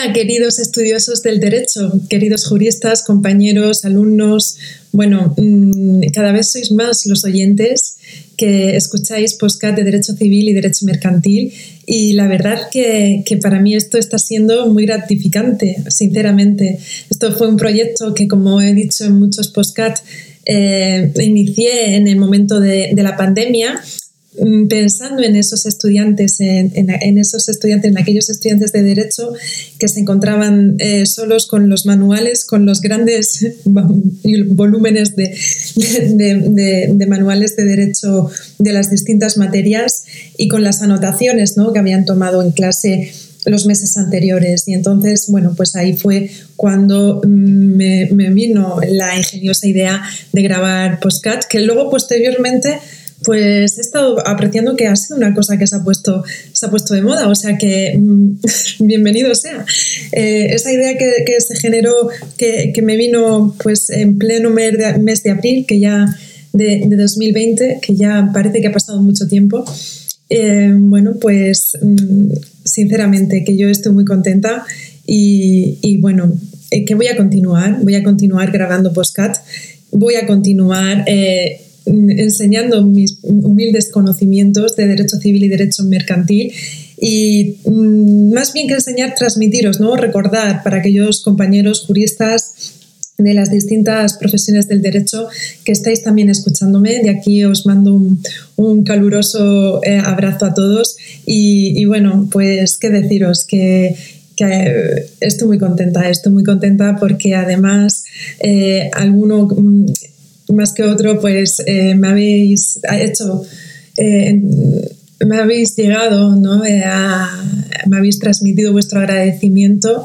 Hola, queridos estudiosos del derecho, queridos juristas, compañeros, alumnos. Bueno, mm, cada vez sois más los oyentes que escucháis podcast de Derecho Civil y Derecho Mercantil y la verdad que, para mí esto está siendo muy gratificante, sinceramente. Esto fue un proyecto que, como he dicho en muchos podcasts, eh, inicié en el momento de, de la pandemia pensando en esos estudiantes, en, esos estudiantes, en aquellos estudiantes de derecho que se encontraban eh, solos con los manuales, con los grandes volúmenes de, de, manuales de derecho de las distintas materias y con las anotaciones ¿no? que habían tomado en clase los meses anteriores. Y entonces, bueno, pues ahí fue cuando mm, me, me vino la ingeniosa idea de grabar postcat, que luego posteriormente pues he estado apreciando que ha sido una cosa que se ha puesto, se ha puesto de moda, o sea que mm, bienvenido sea. Eh, esa idea que, se generó, que, me vino pues en pleno mes de, mes de abril, que ya de, 2020, que ya parece que ha pasado mucho tiempo, eh, bueno, pues mm, sinceramente que yo estoy muy contenta y, bueno, eh, que voy a continuar, voy a continuar grabando postcat, voy a continuar enseñando mis humildes conocimientos de derecho civil y derecho mercantil y mm, más bien que enseñar, transmitiros, ¿no? recordar para aquellos compañeros juristas de las distintas profesiones del derecho que estáis también escuchándome. De aquí os mando un, caluroso eh, abrazo a todos y, bueno, pues qué deciros que, estoy muy contenta, estoy muy contenta porque además eh, alguno mm, más que otro, pues eh, me habéis hecho, eh, me habéis llegado, ¿no? Eh, me habéis transmitido vuestro agradecimiento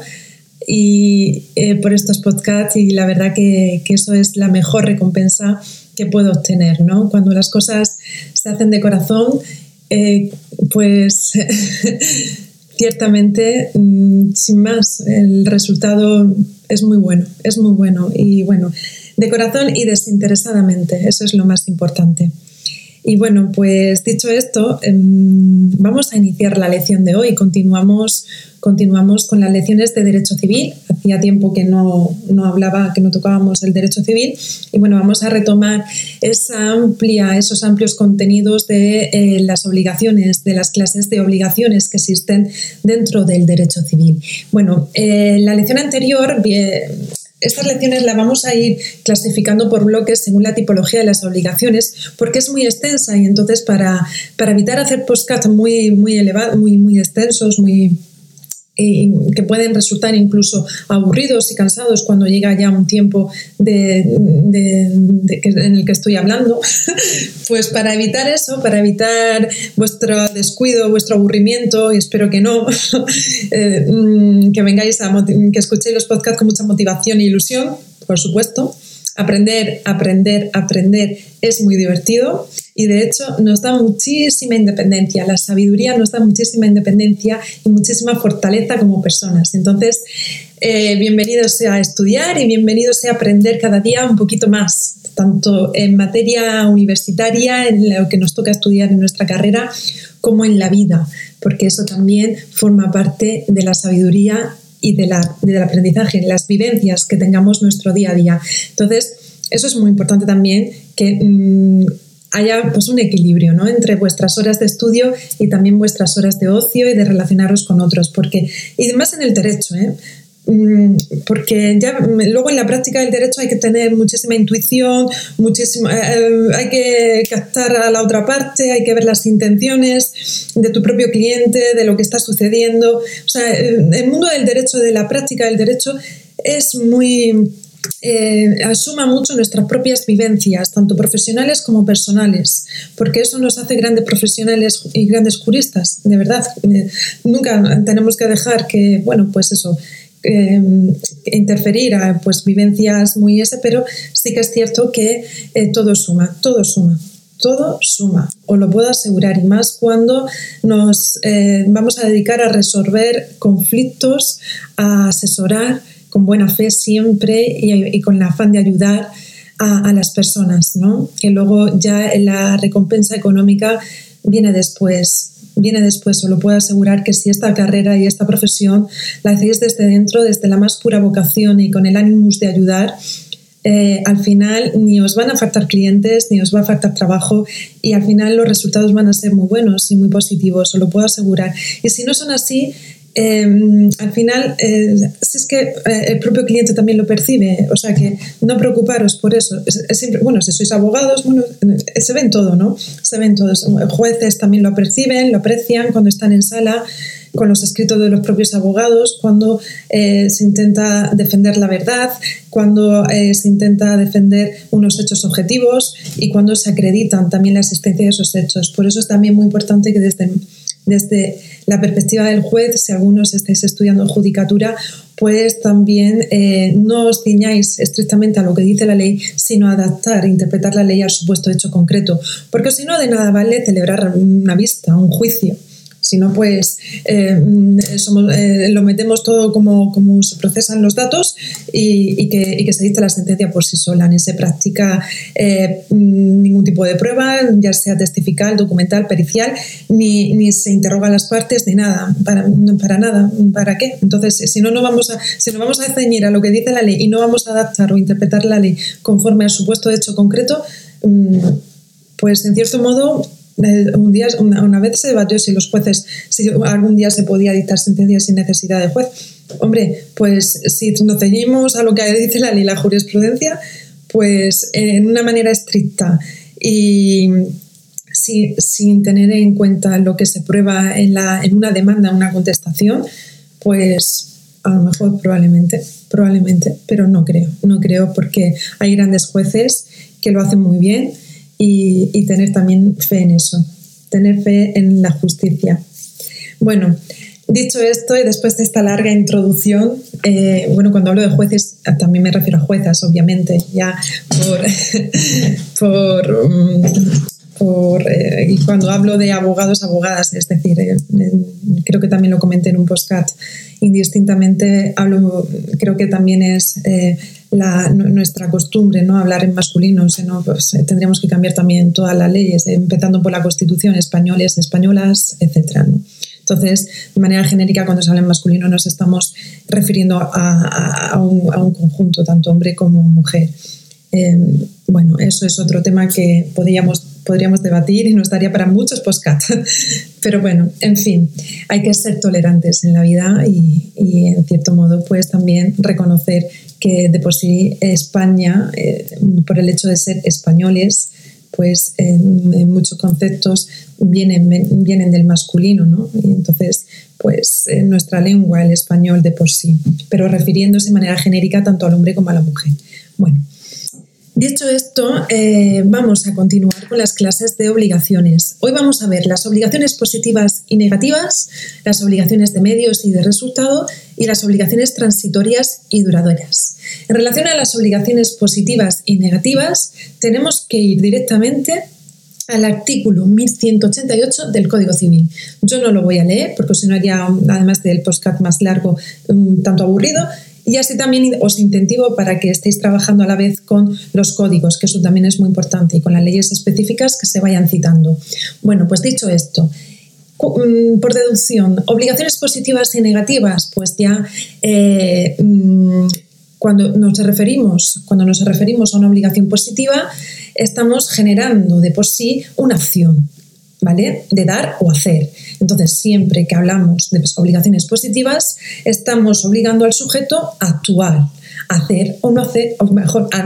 y por estos podcasts y la verdad que, que, eso es la mejor recompensa que puedo obtener, ¿no? Cuando las cosas se hacen de corazón, pues ciertamente, mm, sin más, el resultado es muy bueno, es muy bueno y bueno de corazón y desinteresadamente. Eso es lo más importante. Y bueno, pues dicho esto, em, vamos a iniciar la lección de hoy. Continuamos, continuamos con las lecciones de Derecho Civil. Hacía tiempo que no, no hablaba, que no tocábamos el Derecho Civil. Y bueno, vamos a retomar esa amplia, esos amplios contenidos de eh, las obligaciones, de las clases de obligaciones que existen dentro del Derecho Civil. Bueno, eh, la lección anterior estas lecciones las vamos a ir clasificando por bloques según la tipología de las obligaciones, porque es muy extensa y entonces para, para evitar hacer postcats muy, muy elevados, muy, muy extensos, muy que pueden resultar incluso aburridos y cansados cuando llega ya un tiempo de, en el que estoy hablando, pues para evitar eso, para evitar vuestro descuido, vuestro aburrimiento, y espero que no, eh, mm, que vengáis a que escuchéis los podcasts con mucha motivación e ilusión, por supuesto. Aprender, aprender, aprender es muy divertido y de hecho nos da muchísima independencia. La sabiduría nos da muchísima independencia y muchísima fortaleza como personas. Entonces, eh, bienvenido sea a estudiar y bienvenido sea a aprender cada día un poquito más, tanto en materia universitaria, en lo que nos toca estudiar en nuestra carrera, como en la vida, porque eso también forma parte de la sabiduría y de la, del aprendizaje, las vivencias que tengamos nuestro día a día. Entonces, eso es muy importante también que mm, haya pues, un equilibrio ¿no? entre vuestras horas de estudio y también vuestras horas de ocio y de relacionaros con otros. Porque, y además en el derecho, ¿eh? Mm, porque ya luego en la práctica del derecho hay que tener muchísima intuición, muchísima, eh, eh, hay que captar a la otra parte, hay que ver las intenciones de tu propio cliente, de lo que está sucediendo. O sea, el mundo del derecho, de la práctica del derecho, es muy eh, asuma mucho nuestras propias vivencias, tanto profesionales como personales, porque eso nos hace grandes profesionales y grandes juristas, de verdad. Eh, nunca tenemos que dejar que, bueno, pues eso, eh, interferir a pues, vivencias muy ese, pero sí que es cierto que todo suma, todo suma. Todo suma, os lo puedo asegurar, y más cuando nos vamos a dedicar a resolver conflictos, a asesorar, con buena fe siempre y, con el afán de ayudar a, las personas, ¿no? que luego ya la recompensa económica viene después. Viene después. Os lo puedo asegurar que si esta carrera y esta profesión la hacéis desde dentro, desde la más pura vocación y con el ánimo de ayudar, eh, al final ni os van a faltar clientes, ni os va a faltar trabajo y al final los resultados van a ser muy buenos y muy positivos, os lo puedo asegurar. Y si no son así, em, al final, eh, si es que eh, el propio cliente también lo percibe, o sea que no preocuparos por eso. siempre, bueno, si sois abogados, bueno, se ven todo, ¿no? Se ven todos. Jueces también lo perciben, lo aprecian cuando están en sala con los escritos de los propios abogados, cuando eh, se intenta defender la verdad, cuando eh, se intenta defender unos hechos objetivos y cuando se acreditan también la existencia de esos hechos. Por eso es también muy importante que desde, desde la perspectiva del juez, si algunos estáis estudiando judicatura, pues también eh, no os ciñáis estrictamente a lo que dice la ley, sino adaptar, interpretar la ley al supuesto hecho concreto. Porque si no, de nada vale celebrar una vista, un juicio si no, pues eh, eh, lo metemos todo como, como, se procesan los datos y, que, se dicta la sentencia por sí sola. Ni se practica eh, ningún tipo de prueba, ya sea testifical, documental, pericial, ni, se interroga a las partes, ni nada, para, para nada. ¿Para qué? Entonces, si no, no vamos a, si no vamos a ceñir a lo que dice la ley y no vamos a adaptar o interpretar la ley conforme al supuesto hecho concreto, mm, pues en cierto modo un día, una, vez se debatió si los jueces, si algún día se podía dictar sentencias sin necesidad de juez. Hombre, pues si nos ceñimos a lo que dice la ley, la jurisprudencia, pues en una manera estricta y sin tener en cuenta lo que se prueba en, la, en una demanda, una contestación, pues a lo mejor probablemente, probablemente, pero no creo, no creo porque hay grandes jueces que lo hacen muy bien y, tener también fe en eso, tener fe en la justicia. Bueno, Dicho esto, y después de esta larga introducción, eh, bueno, cuando hablo de jueces, también me refiero a juezas, obviamente, ya por. mm, eh, y cuando hablo de abogados, abogadas, es decir, eh, creo que también lo comenté en un postcat, indistintamente, hablo, creo que también es nuestra costumbre, ¿no? Hablar en masculino, ¿no? Pues, eh, tendríamos que cambiar también todas las leyes, empezando por la Constitución, españoles, españolas, etcétera, Entonces, de manera genérica, cuando se habla en masculino nos estamos refiriendo a, un, conjunto, tanto hombre como mujer. Em, bueno, eso es otro tema que podríamos, podríamos debatir y nos daría para muchos podcasts. Pero bueno, en fin, hay que ser tolerantes en la vida y, y en cierto modo, pues también reconocer que de por sí España, eh, por el hecho de ser españoles, pues en, muchos conceptos vienen, vienen del masculino, ¿no? Y entonces, pues en nuestra lengua, el español de por sí, pero refiriéndose de manera genérica tanto al hombre como a la mujer. Bueno, Dicho esto, eh, vamos a continuar con las clases de obligaciones. Hoy vamos a ver las obligaciones positivas y negativas, las obligaciones de medios y de resultado y las obligaciones transitorias y duraderas. En relación a las obligaciones positivas y negativas, tenemos que ir directamente al artículo 1188 del Código Civil. Yo no lo voy a leer porque si no haría, además del postcat más largo, un tanto aburrido, y así también os incentivo para que estéis trabajando a la vez con los códigos, que eso también es muy importante, y con las leyes específicas que se vayan citando. Bueno, pues dicho esto, mm, por deducción, obligaciones positivas y negativas, pues ya eh, mm, cuando nos referimos, cuando nos referimos a una obligación positiva, estamos generando de por sí una acción, ¿vale? De dar o hacer. Entonces, siempre que hablamos de obligaciones positivas, estamos obligando al sujeto a actuar, a hacer o no hacer, o mejor, a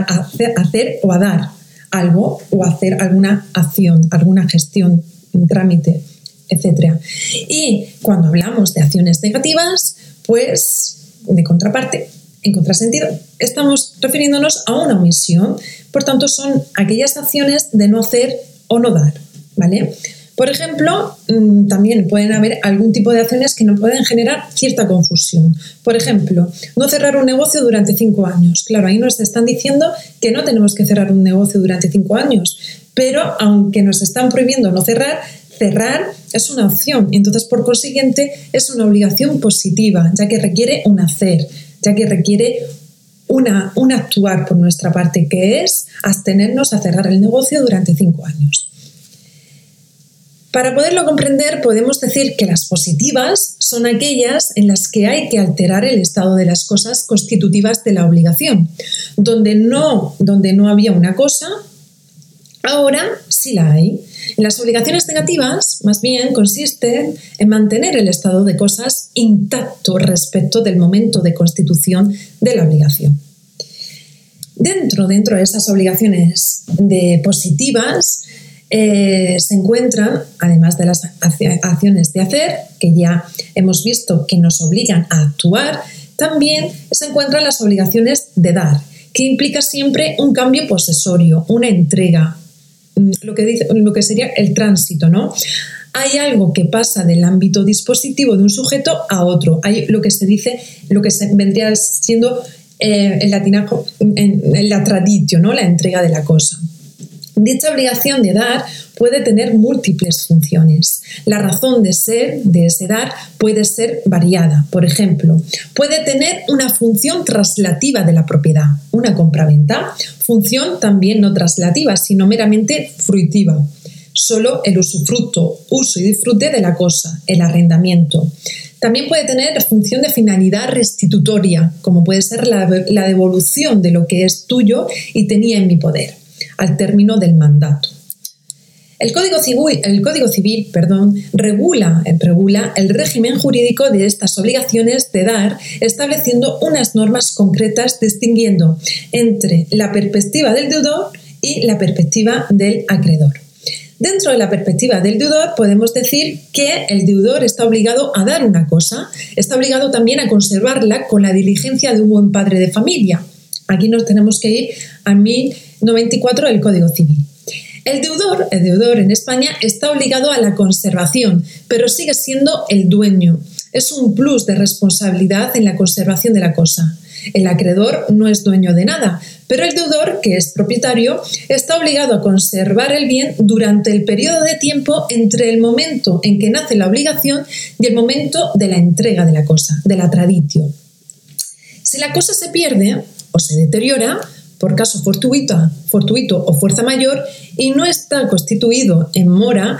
hacer, o a dar algo o hacer alguna acción, alguna gestión, un trámite, etc. Y cuando hablamos de acciones negativas, pues de contraparte, en contrasentido, estamos refiriéndonos a una omisión. Por tanto, son aquellas acciones de no hacer o no dar. ¿Vale? Por ejemplo, mm, también pueden haber algún tipo de acciones que nos pueden generar cierta confusión. Por ejemplo, no cerrar un negocio durante cinco años. Claro, ahí nos están diciendo que no tenemos que cerrar un negocio durante cinco años, pero aunque nos están prohibiendo no cerrar, cerrar es una opción. Entonces, por consiguiente, es una obligación positiva, ya que requiere un hacer, ya que requiere una, un actuar por nuestra parte, que es abstenernos a cerrar el negocio durante cinco años. Para poderlo comprender, podemos decir que las positivas son aquellas en las que hay que alterar el estado de las cosas constitutivas de la obligación. Donde no, donde no había una cosa, ahora sí la hay. Las obligaciones negativas, más bien, consisten en mantener el estado de cosas intacto respecto del momento de constitución de la obligación. Dentro, dentro de esas obligaciones de positivas, eh, se encuentran, además de las acciones de hacer, que ya hemos visto que nos obligan a actuar, también se encuentran las obligaciones de dar, que implica siempre un cambio posesorio, una entrega, mm, lo que, sería el tránsito, ¿no? Hay algo que pasa del ámbito dispositivo de un sujeto a otro. Hay lo que se dice, lo que se vendría siendo eh, el latinajo, en, la traditio, ¿no? La entrega de la cosa. Dicha obligación de dar puede tener múltiples funciones. La razón de ser de ese dar puede ser variada. Por ejemplo, puede tener una función traslativa de la propiedad, una compraventa, función también no traslativa, sino meramente fruitiva. Solo el usufructo, uso y disfrute de la cosa, el arrendamiento. También puede tener función de finalidad restitutoria, como puede ser la, la devolución de lo que es tuyo y tenía en mi poder al término del mandato. El Código Civil, el Código Civil perdón, regula, regula el régimen jurídico de estas obligaciones de dar, estableciendo unas normas concretas distinguiendo entre la perspectiva del deudor y la perspectiva del acreedor. Dentro de la perspectiva del deudor podemos decir que el deudor está obligado a dar una cosa, está obligado también a conservarla con la diligencia de un buen padre de familia. Aquí nos tenemos que ir a mil 94 del Código Civil. El deudor, el deudor en España está obligado a la conservación, pero sigue siendo el dueño. Es un plus de responsabilidad en la conservación de la cosa. El acreedor no es dueño de nada, pero el deudor, que es propietario, está obligado a conservar el bien durante el periodo de tiempo entre el momento en que nace la obligación y el momento de la entrega de la cosa, de la traditio. Si la cosa se pierde o se deteriora, por caso fortuito, fortuito o fuerza mayor y no está constituido en mora,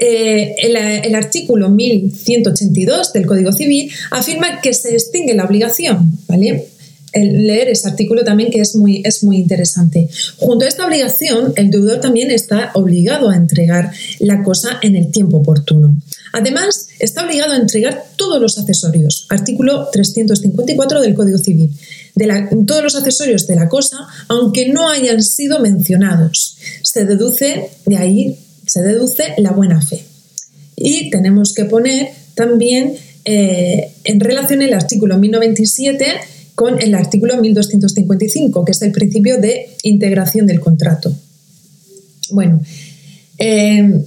eh, el, artículo 1182 del Código Civil afirma que se extingue la obligación, ¿vale? leer ese artículo también que es muy, es muy interesante. Junto a esta obligación, el deudor también está obligado a entregar la cosa en el tiempo oportuno. Además, está obligado a entregar todos los accesorios, artículo 354 del Código Civil, de todos los accesorios de la cosa, aunque no hayan sido mencionados. Se deduce de ahí, se deduce la buena fe. Y tenemos que poner también eh, en relación el artículo 1097 con el artículo 1255, que es el principio de integración del contrato. Bueno, eh,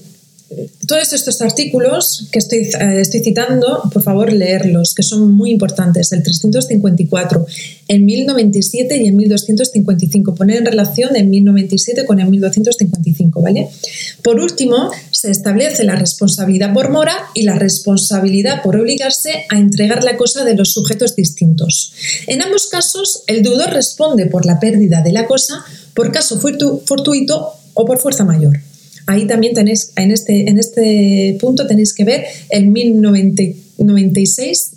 todos estos artículos que estoy, eh, estoy, citando, por favor, leerlos, que son muy importantes. El 354, el 1097 y el 1255. Poner en relación el 1097 con el 1255, ¿vale? Por último, se establece la responsabilidad por mora y la responsabilidad por obligarse a entregar la cosa de los sujetos distintos. En ambos casos, el deudor responde por la pérdida de la cosa por caso fortuito o por fuerza mayor. Ahí también tenéis, en este, en este punto tenéis que ver el 1096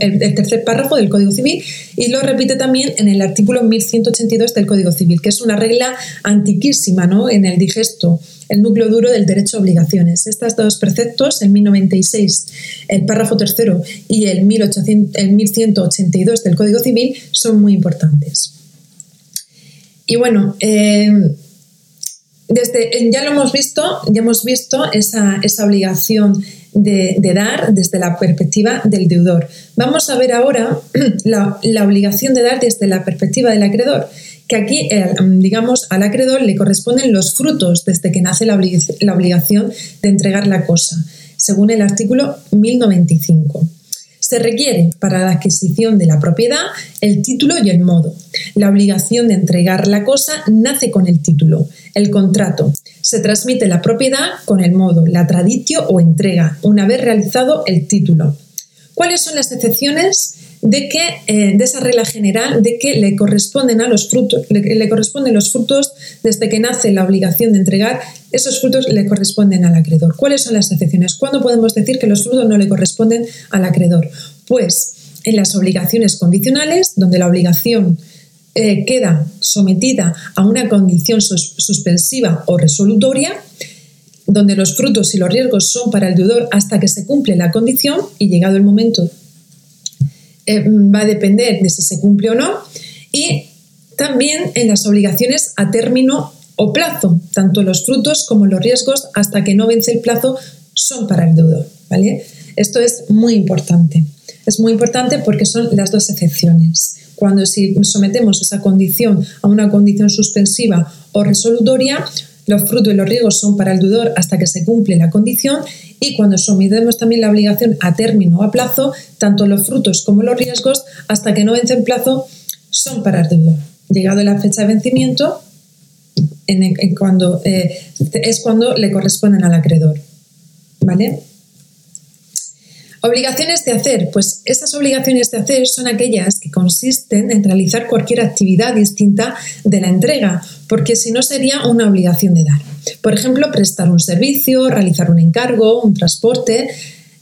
el, tercer párrafo del Código Civil y lo repite también en el artículo 1182 del Código Civil, que es una regla antiquísima ¿no? en el digesto, el núcleo duro del derecho a obligaciones. Estos dos preceptos, el 1096, el párrafo tercero y el, 1800, el 1182 del Código Civil, son muy importantes. Y bueno, eh, desde, ya lo hemos visto, ya hemos visto esa, obligación de, dar desde la perspectiva del deudor. Vamos a ver ahora la, obligación de dar desde la perspectiva del acreedor, que aquí, eh, digamos, al acreedor le corresponden los frutos desde que nace la, la obligación de entregar la cosa, según el artículo 1095. Se requiere para la adquisición de la propiedad el título y el modo. La obligación de entregar la cosa nace con el título, el contrato. Se transmite la propiedad con el modo, la traditio o entrega, una vez realizado el título. ¿Cuáles son las excepciones de que eh, de esa regla general de que le corresponden a los frutos, le, corresponden los frutos desde que nace la obligación de entregar, esos frutos le corresponden al acreedor. ¿Cuáles son las excepciones? ¿Cuándo podemos decir que los frutos no le corresponden al acreedor? Pues en las obligaciones condicionales, donde la obligación eh, queda sometida a una condición suspensiva o resolutoria, donde los frutos y los riesgos son para el deudor hasta que se cumple la condición y llegado el momento eh, va a depender de si se cumple o no. Y también en las obligaciones a término o plazo, tanto los frutos como los riesgos hasta que no vence el plazo son para el deudor. ¿vale? Esto es muy importante. Es muy importante porque son las dos excepciones. Cuando si sometemos esa condición a una condición suspensiva o resolutoria, los frutos y los riesgos son para el deudor hasta que se cumple la condición y cuando sometemos también la obligación a término o a plazo, tanto los frutos como los riesgos hasta que no vence el plazo son para el deudor. Llegado la fecha de vencimiento, en, cuando, eh, es cuando le corresponden al acreedor. ¿Vale? Obligaciones de hacer. Pues esas obligaciones de hacer son aquellas que consisten en realizar cualquier actividad distinta de la entrega, porque si no sería una obligación de dar. Por ejemplo, prestar un servicio, realizar un encargo, un transporte,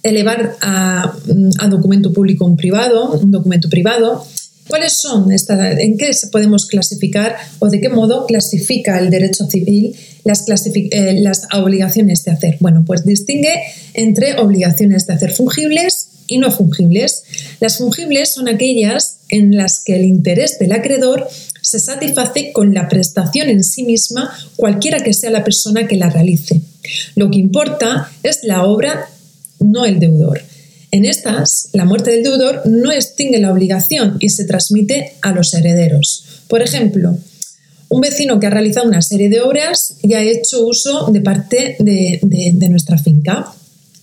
elevar a, a documento público un privado, un documento privado, ¿Cuáles son estas, en qué podemos clasificar o de qué modo clasifica el derecho civil las, eh, las obligaciones de hacer? Bueno, pues distingue entre obligaciones de hacer fungibles y no fungibles. Las fungibles son aquellas en las que el interés del acreedor se satisface con la prestación en sí misma, cualquiera que sea la persona que la realice. Lo que importa es la obra, no el deudor. En estas, la muerte del deudor no extingue la obligación y se transmite a los herederos. Por ejemplo, un vecino que ha realizado una serie de obras y ha hecho uso de parte de, nuestra finca.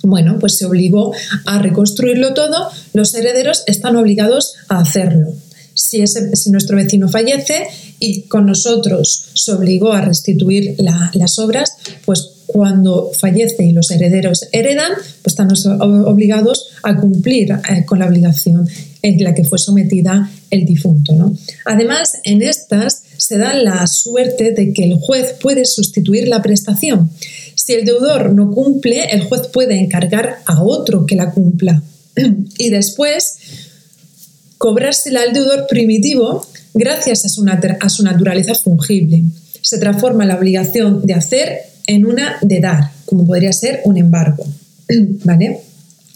Bueno, pues se obligó a reconstruirlo todo, los herederos están obligados a hacerlo. Si, nuestro vecino fallece y con nosotros se obligó a restituir las obras, pues cuando fallece y los herederos heredan, pues están obligados a cumplir eh, con la obligación en la que fue sometida el difunto. Además, en estas se da la suerte de que el juez puede sustituir la prestación. Si el deudor no cumple, el juez puede encargar a otro que la cumpla y después cobrársela al deudor primitivo gracias a su, a su naturaleza fungible. Se transforma la obligación de hacer en una de dar, como podría ser un embargo. ¿Vale?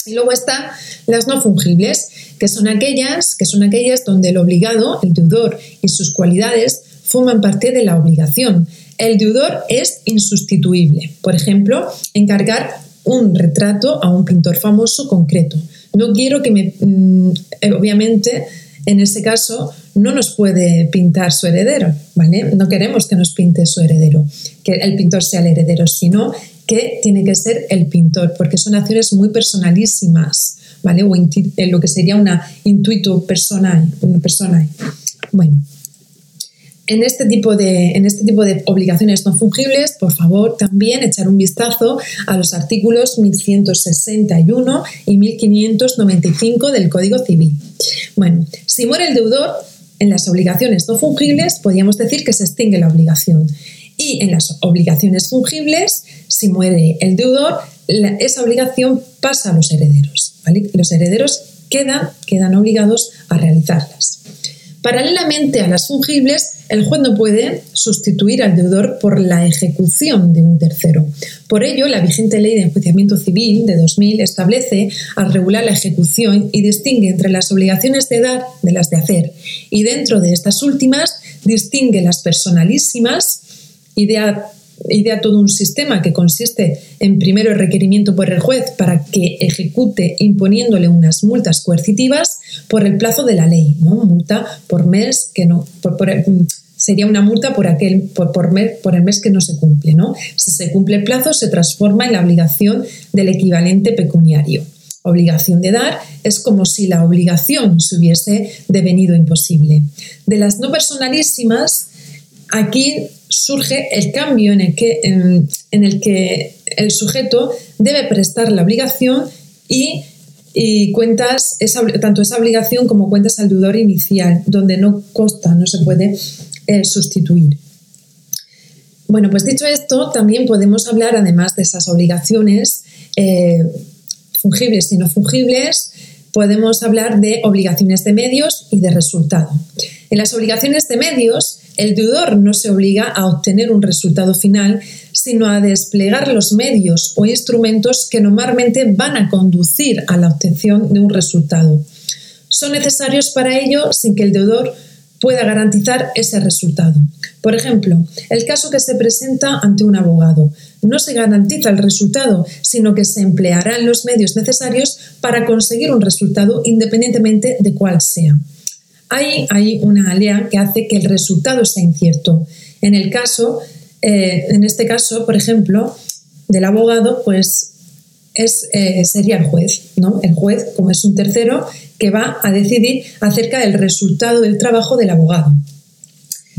Y luego están las no fungibles, que son aquellas, que son aquellas donde el obligado, el deudor y sus cualidades forman parte de la obligación. El deudor es insustituible. Por ejemplo, encargar un retrato a un pintor famoso concreto. No quiero que me, mm, obviamente, en ese caso no nos puede pintar su heredero, ¿vale? No queremos que nos pinte su heredero, que el pintor sea el heredero, sino que tiene que ser el pintor, porque son acciones muy personalísimas, ¿vale? O lo que sería una intuito personal, una persona. Bueno, en este, tipo de, en este tipo de obligaciones no fungibles, por favor, también echar un vistazo a los artículos 1161 y 1595 del Código Civil. Bueno, si muere el deudor, en las obligaciones no fungibles podríamos decir que se extingue la obligación. Y en las obligaciones fungibles, si muere el deudor, esa obligación pasa a los herederos. Los herederos quedan, quedan obligados a realizarlas. Paralelamente a las fungibles, el juez no puede sustituir al deudor por la ejecución de un tercero. Por ello, la vigente ley de enjuiciamiento civil de 2000 establece al regular la ejecución y distingue entre las obligaciones de dar de las de hacer. Y dentro de estas últimas, distingue las personalísimas, idea idea todo un sistema que consiste en primero el requerimiento por el juez para que ejecute imponiéndole unas multas coercitivas por el plazo de la ley, ¿no? Multa por mes que no, sería una multa por, aquel, por, por, mes, por el mes que no se cumple. ¿no? Si se cumple el plazo, se transforma en la obligación del equivalente pecuniario. Obligación de dar es como si la obligación se hubiese devenido imposible. De las no personalísimas, aquí surge el cambio en el que, en, el, que el sujeto debe prestar la obligación y y cuentas tanto esa obligación como cuentas al deudor inicial, donde no consta, no se puede eh, sustituir. Bueno, pues dicho esto, también podemos hablar, además de esas obligaciones eh, fungibles y no fungibles, podemos hablar de obligaciones de medios y de resultado. En las obligaciones de medios, el deudor no se obliga a obtener un resultado final, sino a desplegar los medios o instrumentos que normalmente van a conducir a la obtención de un resultado. Son necesarios para ello sin que el deudor pueda garantizar ese resultado. Por ejemplo, el caso que se presenta ante un abogado. No se garantiza el resultado, sino que se emplearán los medios necesarios para conseguir un resultado independientemente de cuál sea. Hay una alea que hace que el resultado sea incierto. En el caso, eh, en este caso, por ejemplo, del abogado, pues es, eh, sería el juez, ¿no? El juez, como es un tercero, que va a decidir acerca del resultado del trabajo del abogado.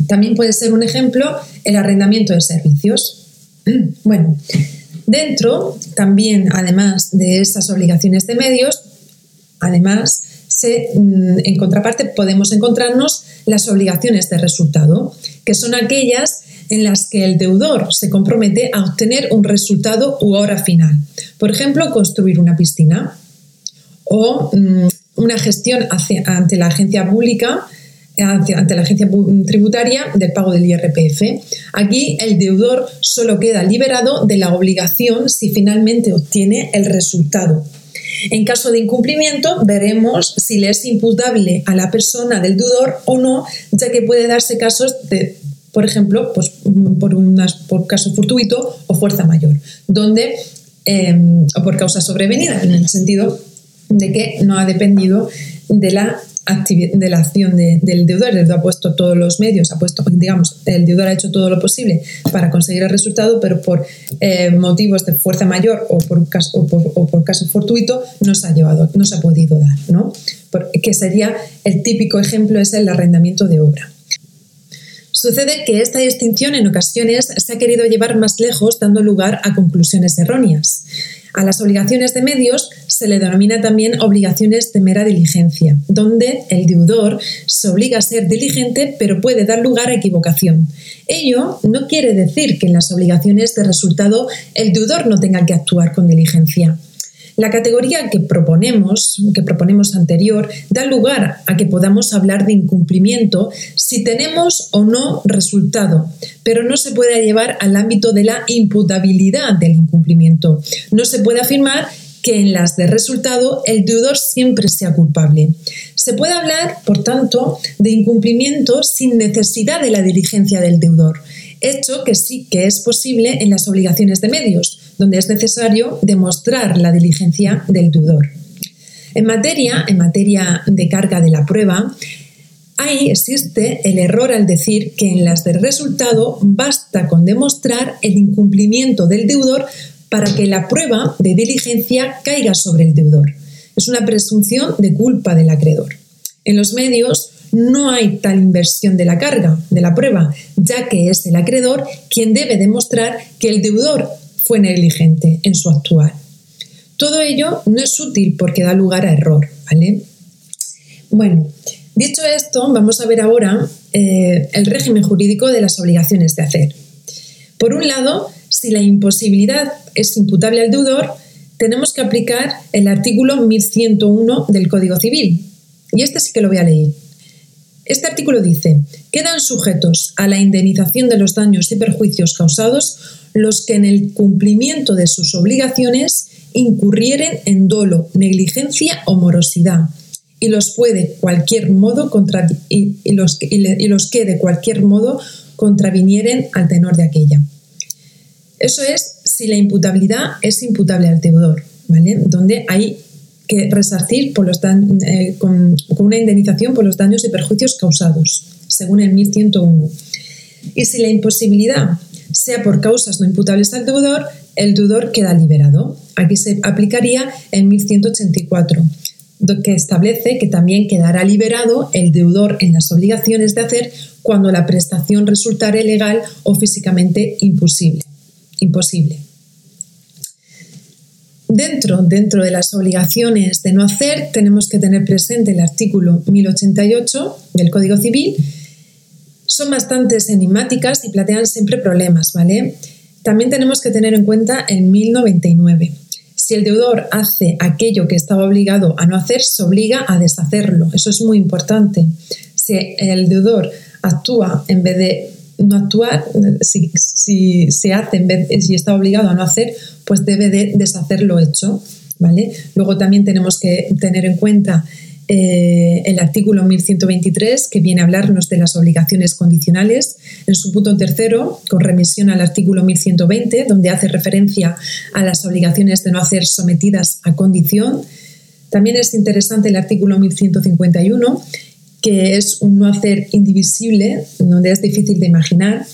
También puede ser un ejemplo el arrendamiento de servicios. Bueno, dentro también, además de esas obligaciones de medios, además, mm, en contraparte podemos encontrarnos las obligaciones de resultado, que son aquellas en las que el deudor se compromete a obtener un resultado u hora final. Por ejemplo, construir una piscina o mm, una gestión ante la agencia pública ante, la agencia tributaria del pago del IRPF. Aquí el deudor solo queda liberado de la obligación si finalmente obtiene el resultado. En caso de incumplimiento, veremos si le es imputable a la persona del deudor o no, ya que puede darse casos de, por ejemplo, pues, por, por caso fortuito o fuerza mayor, donde, em, o por causa sobrevenida, en el sentido de que no ha dependido de la, de la acción del deudor. El deudor ha puesto todos los medios, ha puesto, digamos, el deudor ha hecho todo lo posible para conseguir el resultado, pero por eh, motivos de fuerza mayor o por, caso, o por, caso fortuito no se ha llevado, no se ha podido dar, ¿no? que sería el típico ejemplo es el arrendamiento de obra. Sucede que esta distinción en ocasiones se ha querido llevar más lejos dando lugar a conclusiones erróneas. A las obligaciones de medios se le denomina también obligaciones de mera diligencia, donde el deudor se obliga a ser diligente pero puede dar lugar a equivocación. Ello no quiere decir que en las obligaciones de resultado el deudor no tenga que actuar con diligencia. La categoría que proponemos, que proponemos anterior, da lugar a que podamos hablar de incumplimiento si tenemos o no resultado, pero no se puede llevar al ámbito de la imputabilidad del incumplimiento. No se puede afirmar que en las de resultado el deudor siempre sea culpable. Se puede hablar, por tanto, de incumplimiento sin necesidad de la diligencia del deudor, hecho que sí que es posible en las obligaciones de medios, donde es necesario demostrar la diligencia del deudor. En materia, en materia de carga de la prueba, ahí existe el error al decir que en las de resultado basta con demostrar el incumplimiento del deudor para que la prueba de diligencia caiga sobre el deudor. Es una presunción de culpa del acreedor. En los medios no hay tal inversión de la carga, de la prueba, ya que es el acreedor quien debe demostrar que el deudor fue negligente en su actuar. Todo ello no es útil porque da lugar a error, ¿vale? Bueno, dicho esto, vamos a ver ahora eh, el régimen jurídico de las obligaciones de hacer. Por un lado, si la imposibilidad es imputable al deudor, tenemos que aplicar el artículo 1101 del Código Civil. Y este sí que lo voy a leer. Este artículo dice, quedan sujetos a la indemnización de los daños y perjuicios causados los que en el cumplimiento de sus obligaciones incurrieren en dolo, negligencia o morosidad y los puede cualquier modo contra, y, los, y los que de cualquier modo contravinieren al tenor de aquella. Eso es si la imputabilidad es imputable al deudor, ¿vale? Donde hay que resarcir por los eh, con, una indemnización por los daños y perjuicios causados, según el 1101. Y si la imposibilidad sea por causas no imputables al deudor, el deudor queda liberado. Aquí se aplicaría el 1184, que establece que también quedará liberado el deudor en las obligaciones de hacer cuando la prestación resultare legal o físicamente imposible imposible. Dentro, dentro de las obligaciones de no hacer, tenemos que tener presente el artículo 1088 del Código Civil. Son bastante enigmáticas y plantean siempre problemas, ¿vale? También tenemos que tener en cuenta el 1099. Si el deudor hace aquello que estaba obligado a no hacer, se obliga a deshacerlo. Eso es muy importante. Si el deudor actúa en vez de no actuar, si, se hace en vez si está obligado a no hacer, pues debe de deshacer lo hecho. ¿vale? Luego también tenemos que tener en cuenta eh, el artículo 1123, que viene a hablarnos de las obligaciones condicionales, en su punto tercero, con remisión al artículo 1120, donde hace referencia a las obligaciones de no hacer sometidas a condición. También es interesante el artículo 1151, que es un no hacer indivisible, donde es difícil de imaginar.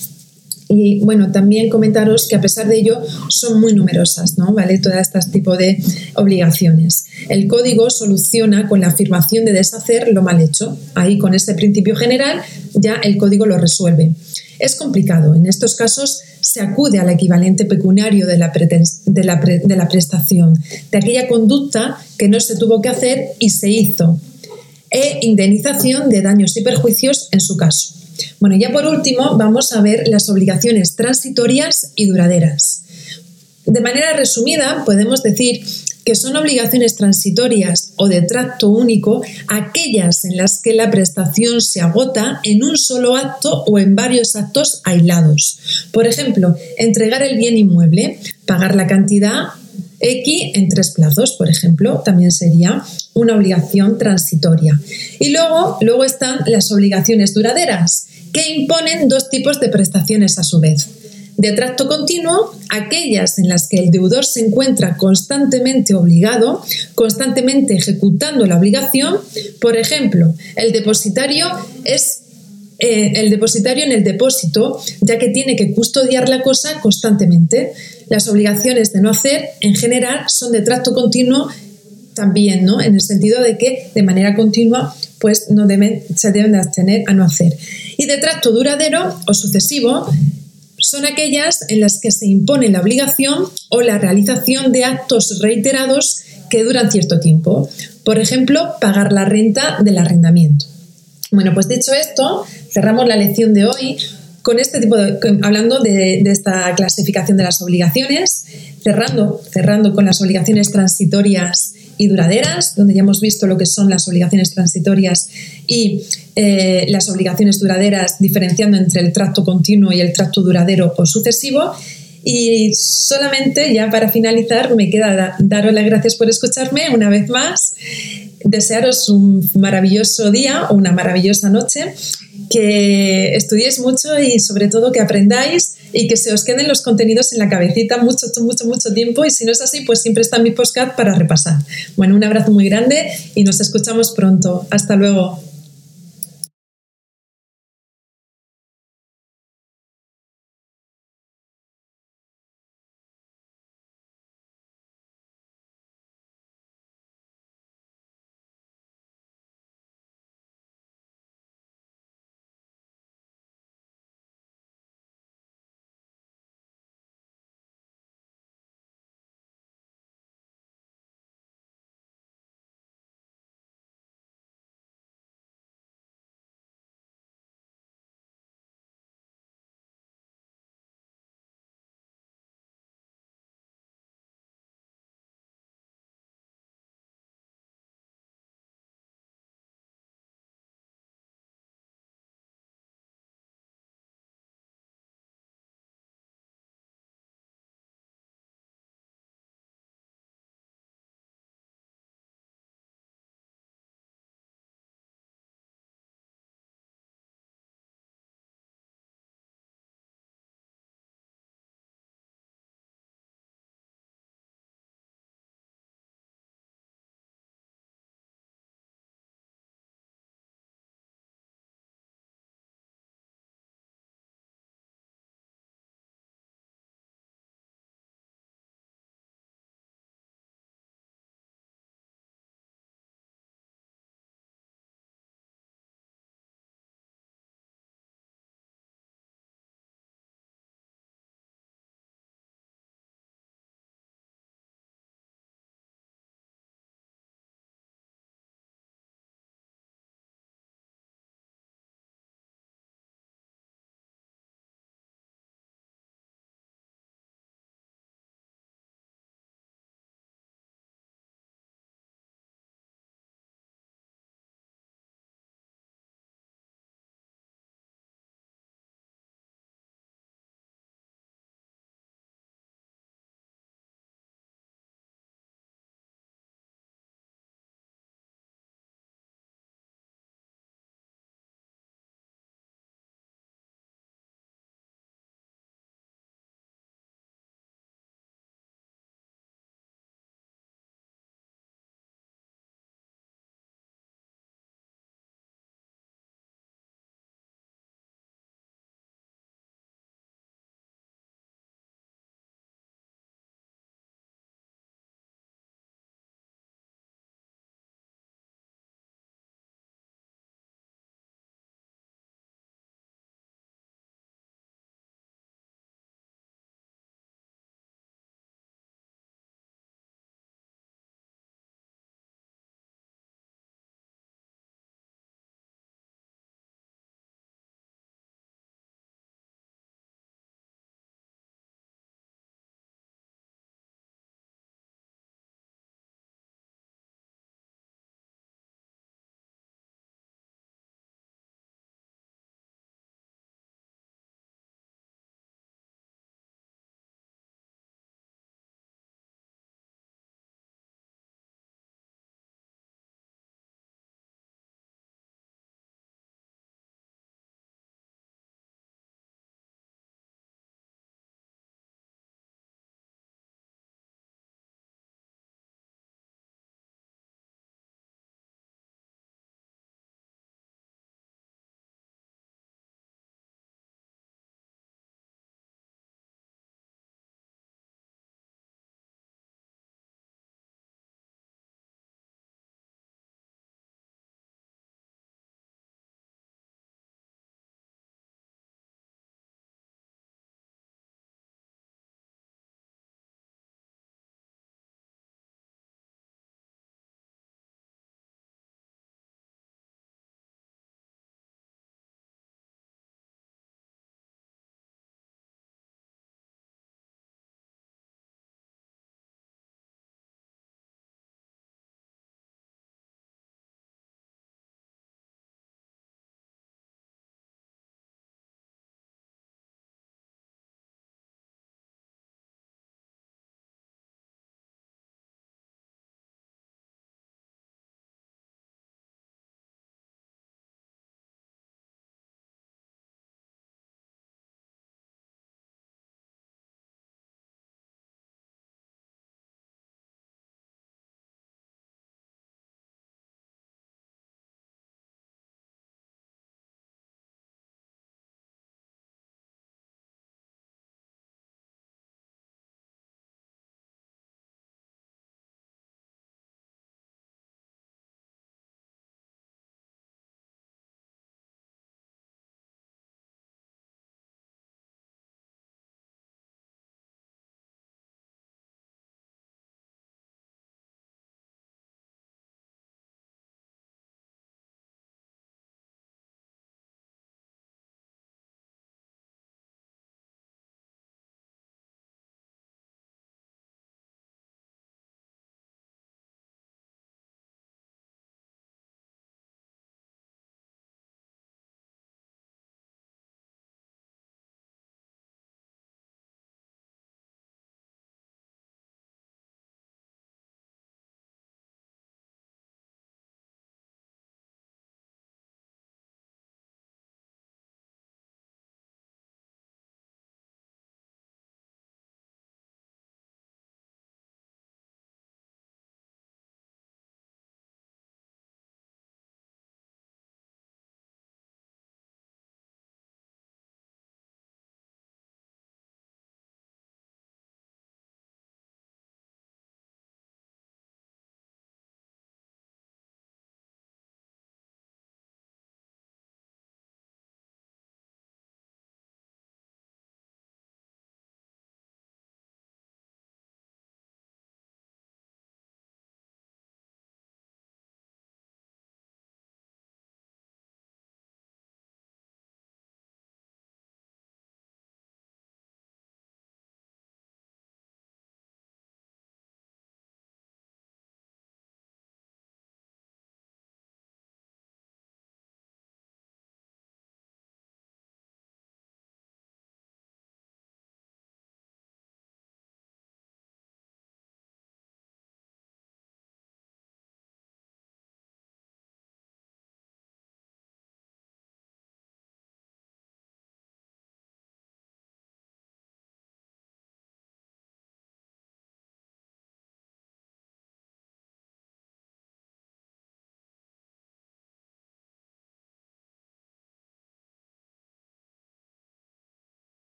Y bueno, también comentaros que a pesar de ello son muy numerosas, ¿no? ¿Vale? Todas estas tipos de obligaciones. El código soluciona con la afirmación de deshacer lo mal hecho. Ahí con ese principio general ya el código lo resuelve. Es complicado. En estos casos se acude al equivalente pecuniario de la prestación, de aquella conducta que no se tuvo que hacer y se hizo, e indemnización de daños y perjuicios en su caso. Bueno, ya por último vamos a ver las obligaciones transitorias y duraderas. De manera resumida, podemos decir que son obligaciones transitorias o de tracto único aquellas en las que la prestación se agota en un solo acto o en varios actos aislados. Por ejemplo, entregar el bien inmueble, pagar la cantidad X en tres plazos, por ejemplo, también sería una obligación transitoria. Y luego, luego están las obligaciones duraderas, que imponen dos tipos de prestaciones a su vez. De tracto continuo, aquellas en las que el deudor se encuentra constantemente obligado, constantemente ejecutando la obligación. Por ejemplo, el depositario es eh, el depositario en el depósito, ya que tiene que custodiar la cosa constantemente. Las obligaciones de no hacer, en general, son de tracto continuo también, ¿no? En el sentido de que de manera continua, pues no deben, se deben de abstener a no hacer. Y de tracto duradero o sucesivo son aquellas en las que se impone la obligación o la realización de actos reiterados que duran cierto tiempo. Por ejemplo, pagar la renta del arrendamiento. Bueno, pues dicho esto, cerramos la lección de hoy con este tipo de, hablando de, esta clasificación de las obligaciones, cerrando, cerrando con las obligaciones transitorias y duraderas, donde ya hemos visto lo que son las obligaciones transitorias y eh, las obligaciones duraderas, diferenciando entre el tracto continuo y el tracto duradero o sucesivo. Y solamente ya para finalizar me queda daros las gracias por escucharme una vez más, desearos un maravilloso día o una maravillosa noche, que estudiéis mucho y sobre todo que aprendáis y que se os queden los contenidos en la cabecita mucho, mucho, mucho tiempo y si no es así, pues siempre está mi postcard para repasar. Bueno, un abrazo muy grande y nos escuchamos pronto. Hasta luego.